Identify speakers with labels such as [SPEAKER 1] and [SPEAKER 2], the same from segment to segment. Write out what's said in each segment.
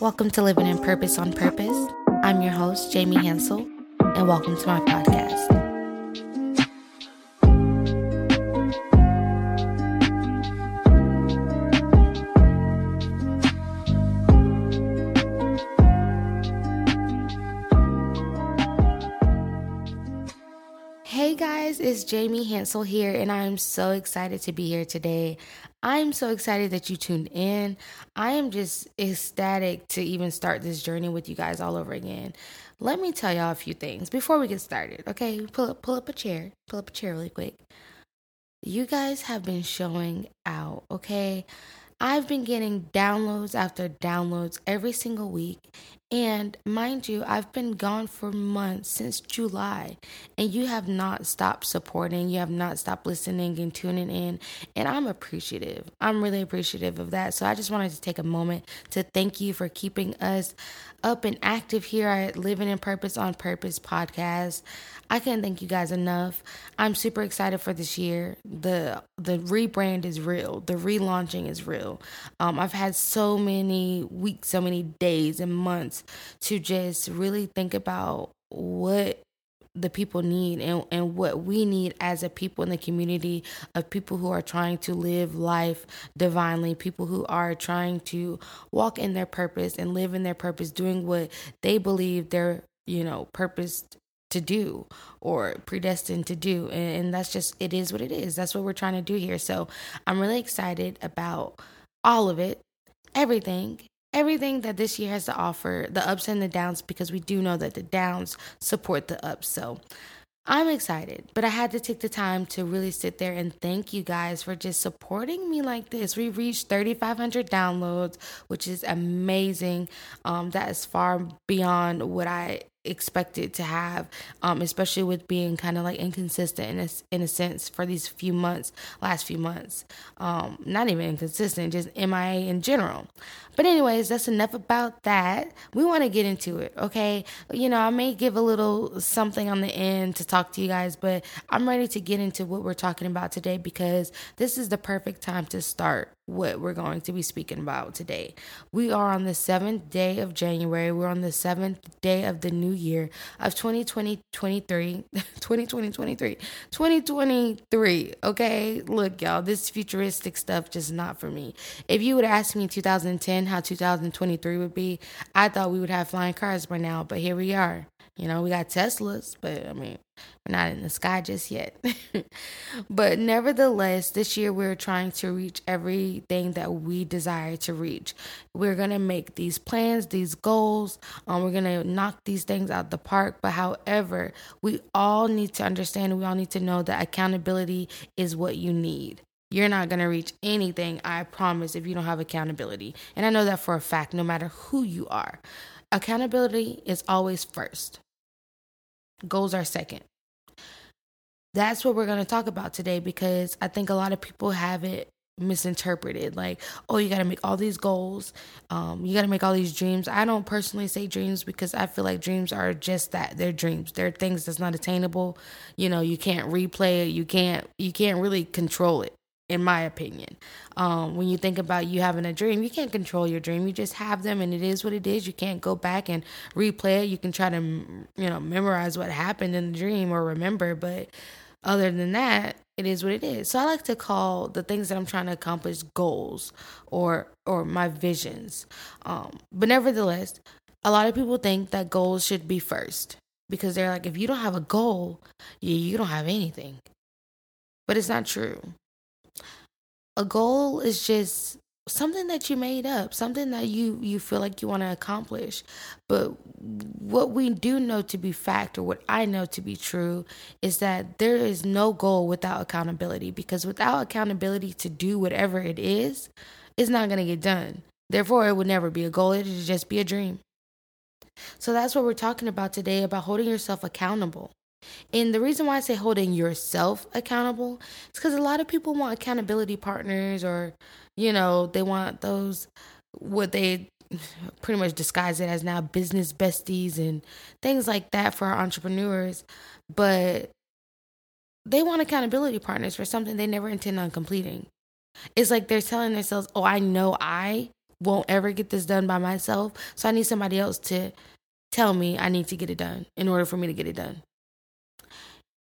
[SPEAKER 1] Welcome to Living in Purpose on Purpose. I'm your host, Jamie Hansel, and welcome to my podcast. Hey guys, it's Jamie Hansel here, and I'm so excited to be here today. I'm so excited that you tuned in. I am just ecstatic to even start this journey with you guys all over again. Let me tell y'all a few things before we get started. Okay, pull up, pull up a chair, pull up a chair really quick. You guys have been showing out. Okay, I've been getting downloads after downloads every single week. And mind you, I've been gone for months since July, and you have not stopped supporting. You have not stopped listening and tuning in. And I'm appreciative. I'm really appreciative of that. So I just wanted to take a moment to thank you for keeping us up and active here at Living in Purpose on Purpose podcast. I can't thank you guys enough. I'm super excited for this year. The the rebrand is real. The relaunching is real. Um, I've had so many weeks, so many days and months to just really think about what the people need and, and what we need as a people in the community of people who are trying to live life divinely, people who are trying to walk in their purpose and live in their purpose, doing what they believe their, you know, purpose to do or predestined to do. And, and that's just, it is what it is. That's what we're trying to do here. So I'm really excited about all of it, everything everything that this year has to offer, the ups and the downs, because we do know that the downs support the ups. So I'm excited, but I had to take the time to really sit there and thank you guys for just supporting me like this. We reached 3,500 downloads, which is amazing. Um, that is far beyond what I expected to have, um, especially with being kind of like inconsistent in a, in a sense for these few months, last few months. Um, not even inconsistent, just MIA in general. But, anyways, that's enough about that. We want to get into it, okay? You know, I may give a little something on the end to talk to you guys, but I'm ready to get into what we're talking about today because this is the perfect time to start what we're going to be speaking about today. We are on the seventh day of January. We're on the seventh day of the new year of 2020, 23, 2020, 23, 2023. Okay. Look, y'all, this futuristic stuff just not for me. If you would ask me in 2010 how 2023 would be, I thought we would have flying cars by now, but here we are. You know, we got Teslas, but I mean, we're not in the sky just yet. but nevertheless, this year we're trying to reach everything that we desire to reach. We're going to make these plans, these goals. Um, we're going to knock these things out the park. But however, we all need to understand, we all need to know that accountability is what you need. You're not going to reach anything, I promise, if you don't have accountability. And I know that for a fact, no matter who you are. Accountability is always first, goals are second. That's what we're going to talk about today because I think a lot of people have it misinterpreted like oh you got to make all these goals um you got to make all these dreams. I don't personally say dreams because i feel like dreams are just that they're dreams they're things that's not attainable. You know you can't replay it you can't you can't really control it in my opinion. Um, when you think about you having a dream, you can't control your dream. You just have them, and it is what it is. You can't go back and replay it. You can try to, you know, memorize what happened in the dream or remember, but other than that, it is what it is. So I like to call the things that I'm trying to accomplish goals or or my visions. Um, but nevertheless, a lot of people think that goals should be first because they're like, if you don't have a goal, you, you don't have anything. But it's not true a goal is just something that you made up something that you you feel like you want to accomplish. But what we do know to be fact or what i know to be true is that there is no goal without accountability because without accountability to do whatever it is it's not going to get done. Therefore it would never be a goal it would just be a dream. So that's what we're talking about today about holding yourself accountable and the reason why I say holding yourself accountable is because a lot of people want accountability partners or, you know, they want those, what they pretty much disguise it as now business besties and things like that for our entrepreneurs. But they want accountability partners for something they never intend on completing. It's like they're telling themselves, oh, I know I won't ever get this done by myself. So I need somebody else to tell me I need to get it done in order for me to get it done.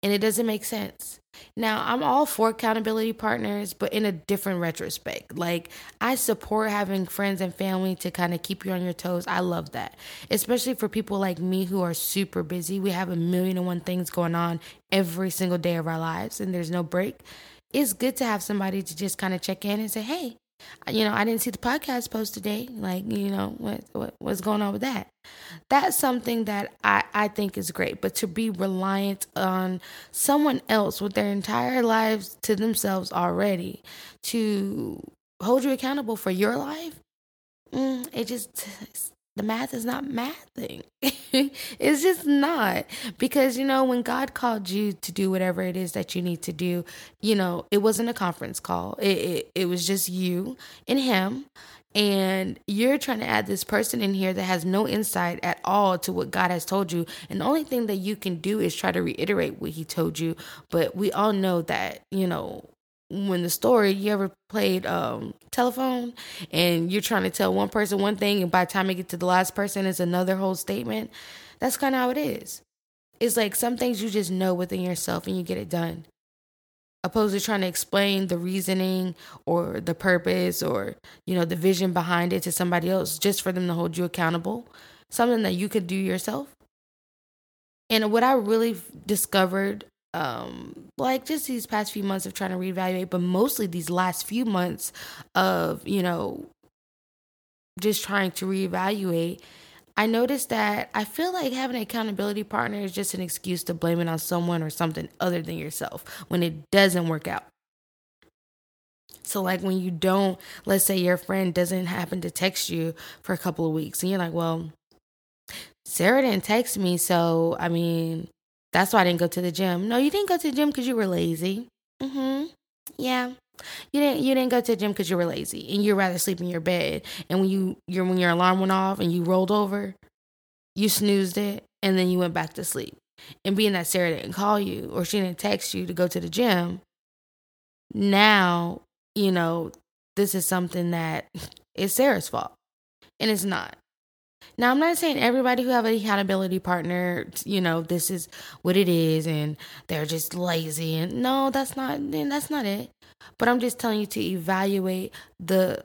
[SPEAKER 1] And it doesn't make sense. Now, I'm all for accountability partners, but in a different retrospect. Like, I support having friends and family to kind of keep you on your toes. I love that. Especially for people like me who are super busy. We have a million and one things going on every single day of our lives, and there's no break. It's good to have somebody to just kind of check in and say, hey, you know, I didn't see the podcast post today. Like, you know, what, what what's going on with that? That's something that I I think is great. But to be reliant on someone else with their entire lives to themselves already to hold you accountable for your life, mm, it just the math is not mathing. it's just not. Because, you know, when God called you to do whatever it is that you need to do, you know, it wasn't a conference call, it, it, it was just you and Him. And you're trying to add this person in here that has no insight at all to what God has told you. And the only thing that you can do is try to reiterate what He told you. But we all know that, you know, when the story you ever played um telephone and you're trying to tell one person one thing and by the time you get to the last person it's another whole statement? That's kind of how it is. It's like some things you just know within yourself and you get it done. Opposed to trying to explain the reasoning or the purpose or you know the vision behind it to somebody else just for them to hold you accountable. Something that you could do yourself. And what i really discovered um like just these past few months of trying to reevaluate but mostly these last few months of you know just trying to reevaluate i noticed that i feel like having an accountability partner is just an excuse to blame it on someone or something other than yourself when it doesn't work out. So like when you don't let's say your friend doesn't happen to text you for a couple of weeks and you're like well sarah didn't text me so i mean that's why I didn't go to the gym. No, you didn't go to the gym because you were lazy. Mm-hmm. Yeah. You didn't you didn't go to the gym because you were lazy and you'd rather sleep in your bed. And when you your when your alarm went off and you rolled over, you snoozed it and then you went back to sleep. And being that Sarah didn't call you or she didn't text you to go to the gym, now, you know, this is something that is Sarah's fault. And it's not. Now, I'm not saying everybody who have an accountability partner, you know, this is what it is and they're just lazy and no, that's not that's not it. But I'm just telling you to evaluate the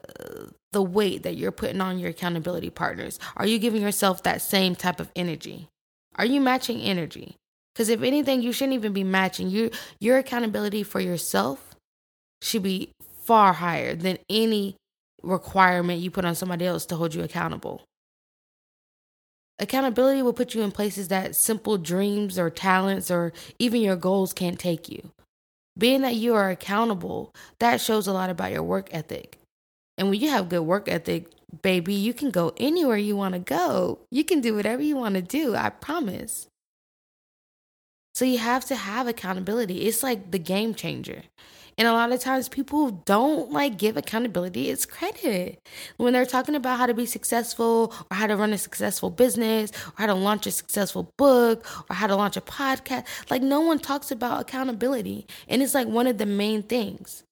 [SPEAKER 1] the weight that you're putting on your accountability partners. Are you giving yourself that same type of energy? Are you matching energy? Cuz if anything, you shouldn't even be matching. You your accountability for yourself should be far higher than any requirement you put on somebody else to hold you accountable. Accountability will put you in places that simple dreams or talents or even your goals can't take you. Being that you are accountable, that shows a lot about your work ethic. And when you have good work ethic, baby, you can go anywhere you want to go. You can do whatever you want to do, I promise. So you have to have accountability. It's like the game changer. And a lot of times people don't like give accountability its credit. When they're talking about how to be successful or how to run a successful business or how to launch a successful book or how to launch a podcast, like no one talks about accountability. And it's like one of the main things.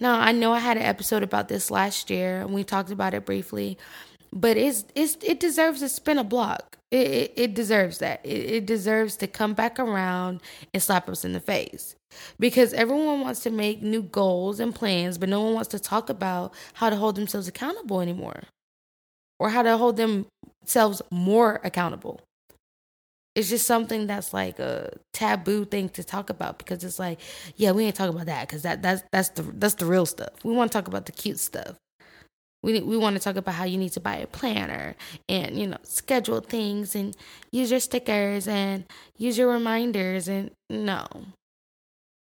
[SPEAKER 1] Now, I know I had an episode about this last year and we talked about it briefly, but it's, it's it deserves to spin a block. It, it, it deserves that. It, it deserves to come back around and slap us in the face because everyone wants to make new goals and plans, but no one wants to talk about how to hold themselves accountable anymore or how to hold themselves more accountable. It's just something that's like a taboo thing to talk about because it's like, yeah, we ain't talking about that because that that's that's the that's the real stuff. We want to talk about the cute stuff. We we want to talk about how you need to buy a planner and you know schedule things and use your stickers and use your reminders and no,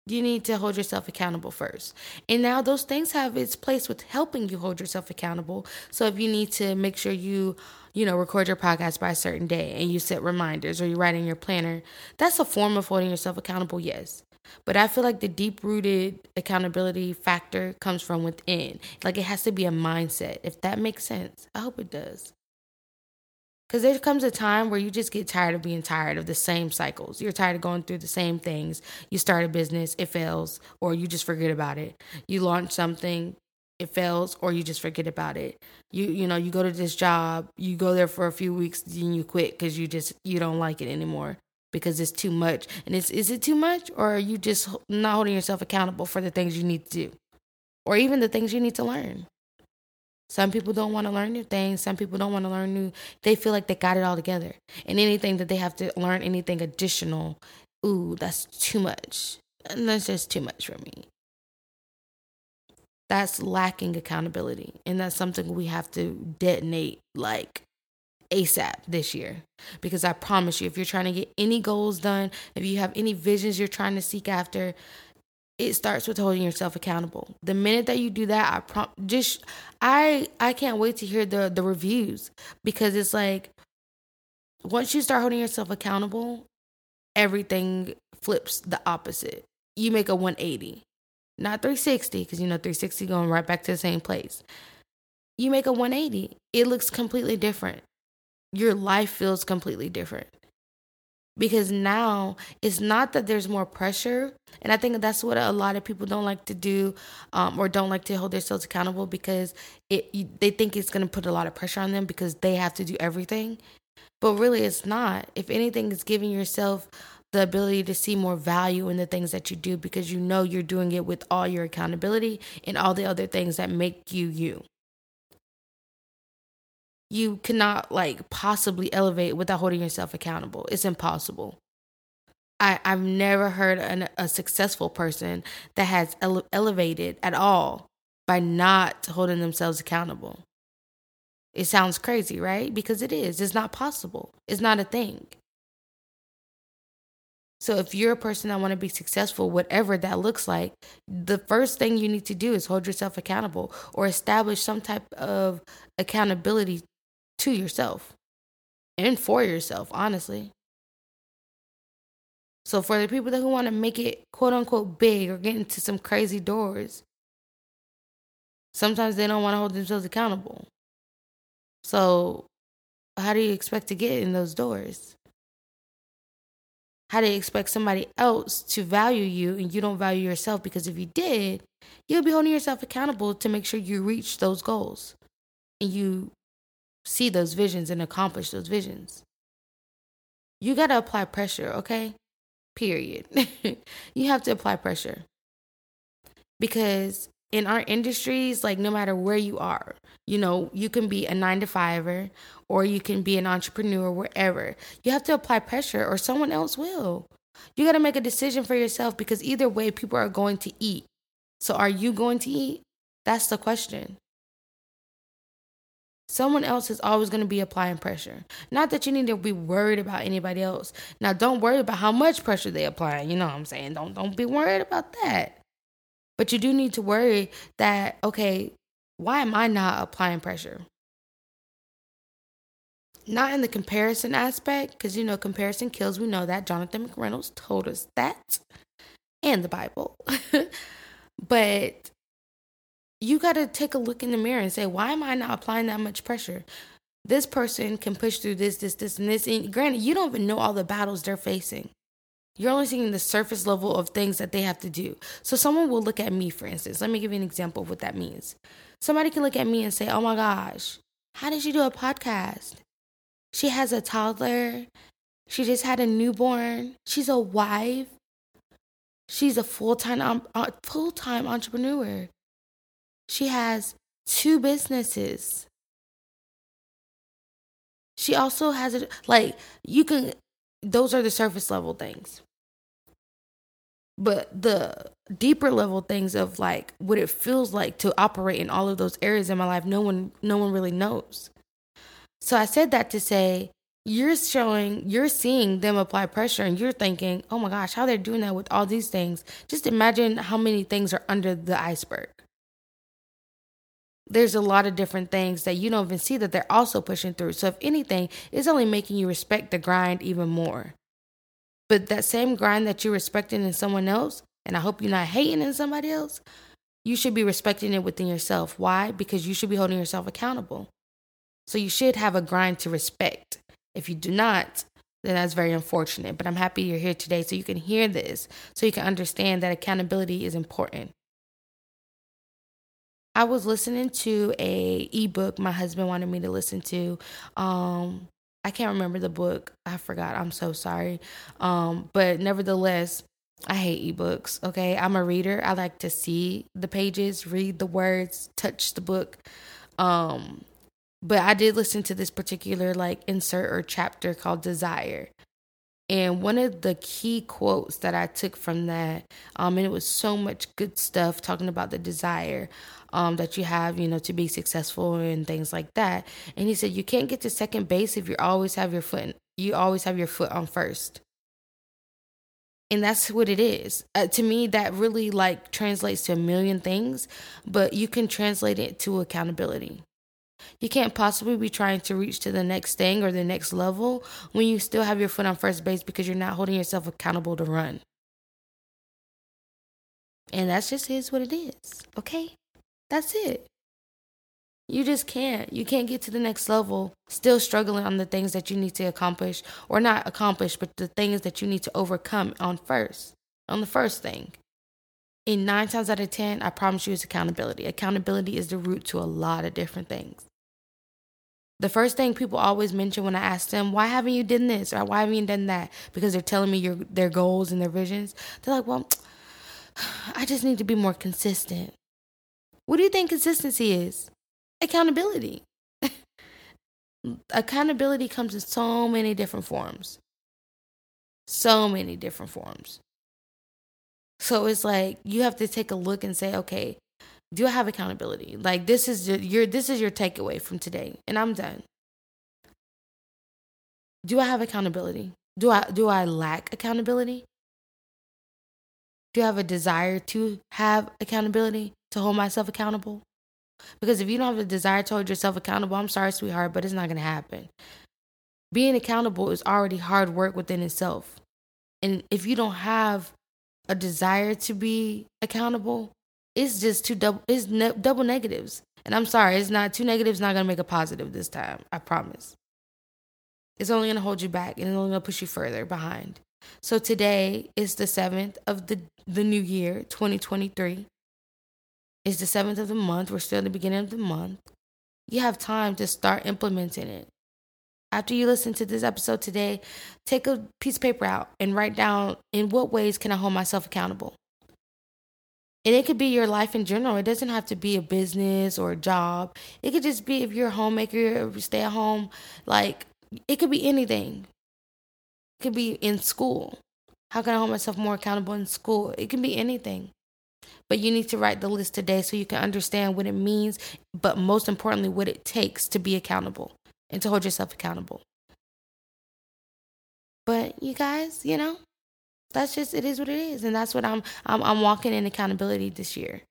[SPEAKER 1] you need to hold yourself accountable first. And now those things have its place with helping you hold yourself accountable. So if you need to make sure you, you know, record your podcast by a certain day and you set reminders or you write in your planner, that's a form of holding yourself accountable, yes. But I feel like the deep rooted accountability factor comes from within. Like it has to be a mindset. If that makes sense, I hope it does. Because there comes a time where you just get tired of being tired of the same cycles. You're tired of going through the same things. You start a business, it fails, or you just forget about it. You launch something, it fails or you just forget about it. You you know, you go to this job, you go there for a few weeks then you quit cuz you just you don't like it anymore because it's too much. And it's is it too much or are you just not holding yourself accountable for the things you need to do or even the things you need to learn? Some people don't want to learn new things. Some people don't want to learn new. They feel like they got it all together. And anything that they have to learn, anything additional, ooh, that's too much. And that's just too much for me. That's lacking accountability. And that's something we have to detonate like ASAP this year. Because I promise you, if you're trying to get any goals done, if you have any visions you're trying to seek after, it starts with holding yourself accountable. The minute that you do that, I prom- just I I can't wait to hear the the reviews because it's like once you start holding yourself accountable, everything flips the opposite. You make a 180. Not 360 because you know 360 going right back to the same place. You make a 180. It looks completely different. Your life feels completely different. Because now it's not that there's more pressure and i think that's what a lot of people don't like to do um, or don't like to hold themselves accountable because it they think it's going to put a lot of pressure on them because they have to do everything. But really it's not. If anything it's giving yourself the ability to see more value in the things that you do because you know you're doing it with all your accountability and all the other things that make you you you cannot like possibly elevate without holding yourself accountable. It's impossible. I, I've never heard an, a successful person that has ele- elevated at all by not holding themselves accountable. It sounds crazy, right? Because it is. It's not possible. It's not a thing. So if you're a person that want to be successful, whatever that looks like, the first thing you need to do is hold yourself accountable or establish some type of accountability to yourself and for yourself, honestly. So for the people that who want to make it quote unquote big or get into some crazy doors, sometimes they don't want to hold themselves accountable. So how do you expect to get in those doors? How do you expect somebody else to value you and you don't value yourself? Because if you did, you'll be holding yourself accountable to make sure you reach those goals and you see those visions and accomplish those visions. You got to apply pressure, okay? Period. you have to apply pressure. Because in our industries, like no matter where you are, you know, you can be a nine to fiver or you can be an entrepreneur wherever. You have to apply pressure or someone else will. You got to make a decision for yourself because either way, people are going to eat. So are you going to eat? That's the question. Someone else is always going to be applying pressure. Not that you need to be worried about anybody else. Now, don't worry about how much pressure they apply. You know what I'm saying? Don't don't be worried about that. But you do need to worry that okay, why am I not applying pressure? Not in the comparison aspect, because you know comparison kills. We know that Jonathan McReynolds told us that, and the Bible. but you got to take a look in the mirror and say, why am I not applying that much pressure? This person can push through this, this, this, and this. And granted, you don't even know all the battles they're facing. You're only seeing the surface level of things that they have to do. So someone will look at me, for instance. Let me give you an example of what that means. Somebody can look at me and say, oh my gosh, how did she do a podcast? She has a toddler. She just had a newborn. She's a wife. She's a full-time um, uh, full-time entrepreneur. She has two businesses. She also has it like you can those are the surface level things. But the deeper level things of like what it feels like to operate in all of those areas in my life, no one no one really knows. So I said that to say you're showing you're seeing them apply pressure and you're thinking, "Oh my gosh, how they're doing that with all these things." Just imagine how many things are under the iceberg there's a lot of different things that you don't even see that they're also pushing through. So, if anything, it's only making you respect the grind even more. But that same grind that you're respecting in someone else, and I hope you're not hating in somebody else, you should be respecting it within yourself. Why? Because you should be holding yourself accountable. So, you should have a grind to respect. If you do not, then that's very unfortunate. But I'm happy you're here today so you can hear this, so you can understand that accountability is important. I was listening to a ebook my husband wanted me to listen to. Um, I can't remember the book. I forgot. I'm so sorry. Um, but nevertheless, I hate ebooks. Okay. I'm a reader. I like to see the pages, read the words, touch the book. Um, but I did listen to this particular like insert or chapter called Desire. And one of the key quotes that I took from that, um, and it was so much good stuff talking about the desire um, that you have, you know, to be successful and things like that. And he said, you can't get to second base if you always have your foot, in, you always have your foot on first. And that's what it is. Uh, to me, that really like translates to a million things, but you can translate it to accountability. You can't possibly be trying to reach to the next thing or the next level when you still have your foot on first base because you're not holding yourself accountable to run. And that's just is what it is. Okay? That's it. You just can't. You can't get to the next level still struggling on the things that you need to accomplish or not accomplish, but the things that you need to overcome on first, on the first thing. In nine times out of 10, I promise you it's accountability. Accountability is the root to a lot of different things the first thing people always mention when I ask them, why haven't you done this or why haven't you done that? Because they're telling me your their goals and their visions. They're like, well, I just need to be more consistent. What do you think consistency is? Accountability. Accountability comes in so many different forms. So many different forms. So it's like you have to take a look and say, okay, do I have accountability? Like this is your this is your takeaway from today, and I'm done. Do I have accountability? Do I do I lack accountability? Do I have a desire to have accountability to hold myself accountable? Because if you don't have a desire to hold yourself accountable, I'm sorry, sweetheart, but it's not to happen. Being accountable is already hard work within itself. And if you don't have a desire to be accountable, it's just two double it's ne- double negatives. And I'm sorry, it's not two negatives not gonna make a positive this time. I promise. It's only gonna hold you back and it's only gonna push you further behind. So today is the seventh of the the new year, 2023. It's the seventh of the month. We're still in the beginning of the month. You have time to start implementing it. After you listen to this episode today, take a piece of paper out and write down in what ways can I hold myself accountable? And it could be your life in general. It doesn't have to be a business or a job. It could just be if you're a homemaker, stay at home. Like, it could be anything. It could be in school. How can I hold myself more accountable in school? It can be anything. But you need to write the list today so you can understand what it means, but most importantly, what it takes to be accountable and to hold yourself accountable. But you guys, you know, that's just it is what it is, and that's what I'm I'm I'm walking in accountability this year.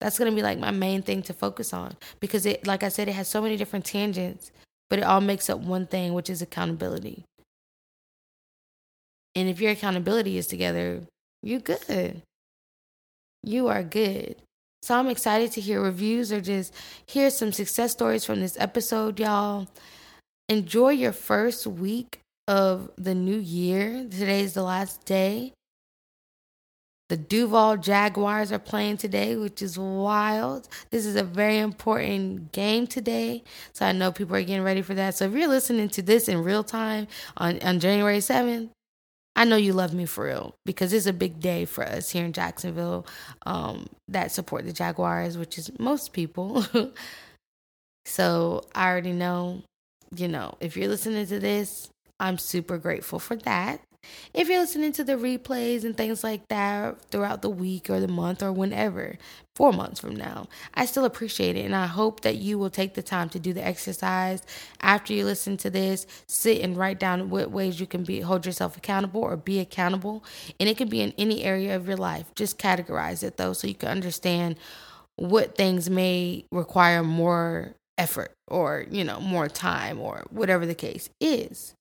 [SPEAKER 1] That's gonna be like my main thing to focus on because it, like I said, it has so many different tangents, but it all makes up one thing, which is accountability. And if your accountability is together, you good. You are good. So I'm excited to hear reviews or just hear some success stories from this episode, y'all. Enjoy your first week of the new year. Today is the last day. The Duval Jaguars are playing today, which is wild. This is a very important game today. So I know people are getting ready for that. So if you're listening to this in real time on, on January 7th, I know you love me for real because it's a big day for us here in Jacksonville um, that support the Jaguars, which is most people. so I already know, you know, if you're listening to this, I'm super grateful for that. If you're listening to the replays and things like that throughout the week or the month or whenever, four months from now, I still appreciate it. And I hope that you will take the time to do the exercise after you listen to this. Sit and write down what ways you can be hold yourself accountable or be accountable. And it can be in any area of your life. Just categorize it though so you can understand what things may require more effort or, you know, more time or whatever the case is.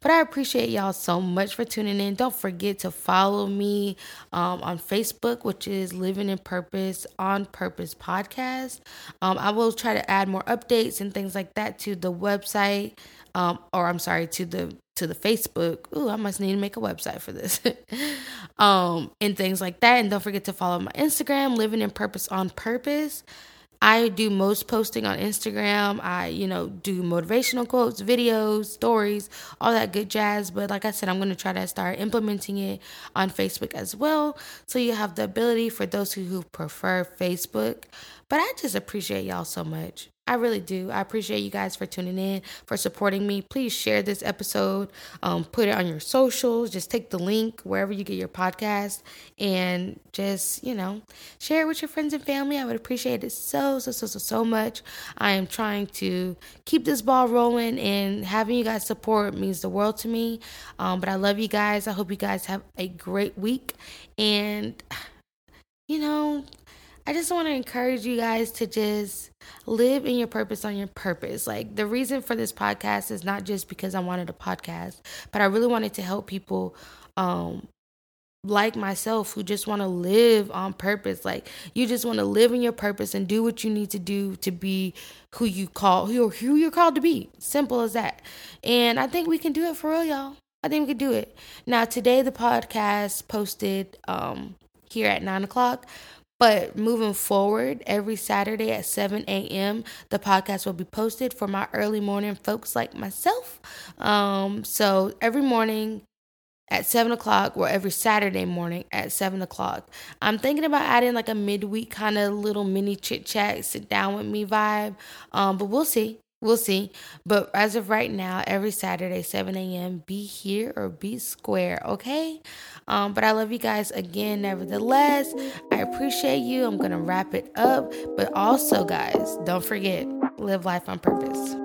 [SPEAKER 1] But I appreciate y'all so much for tuning in. Don't forget to follow me um, on Facebook, which is Living in Purpose on Purpose Podcast. Um, I will try to add more updates and things like that to the website, um, or I'm sorry, to the to the Facebook. Ooh, I must need to make a website for this. um, and things like that. And don't forget to follow my Instagram, Living in Purpose on Purpose. I do most posting on Instagram. I, you know, do motivational quotes, videos, stories, all that good jazz. But like I said, I'm going to try to start implementing it on Facebook as well. So you have the ability for those who, who prefer Facebook. But I just appreciate y'all so much. I really do. I appreciate you guys for tuning in, for supporting me. Please share this episode, um, put it on your socials. Just take the link wherever you get your podcast and just, you know, share it with your friends and family. I would appreciate it so, so, so, so, so much. I am trying to keep this ball rolling and having you guys support means the world to me. Um, but I love you guys. I hope you guys have a great week. And, you know, I just want to encourage you guys to just live in your purpose on your purpose. Like the reason for this podcast is not just because I wanted a podcast, but I really wanted to help people um like myself who just want to live on purpose. Like you just want to live in your purpose and do what you need to do to be who you call who who you're called to be. Simple as that. And I think we can do it for real, y'all. I think we can do it. Now today the podcast posted um here at nine o'clock but moving forward, every Saturday at 7 a.m., the podcast will be posted for my early morning folks like myself. Um, so every morning at 7 o'clock, or every Saturday morning at 7 o'clock. I'm thinking about adding like a midweek kind of little mini chit chat, sit down with me vibe. Um, but we'll see. We'll see. But as of right now, every Saturday, 7 a.m., be here or be square, okay? Um, but I love you guys again, nevertheless. I appreciate you. I'm going to wrap it up. But also, guys, don't forget live life on purpose.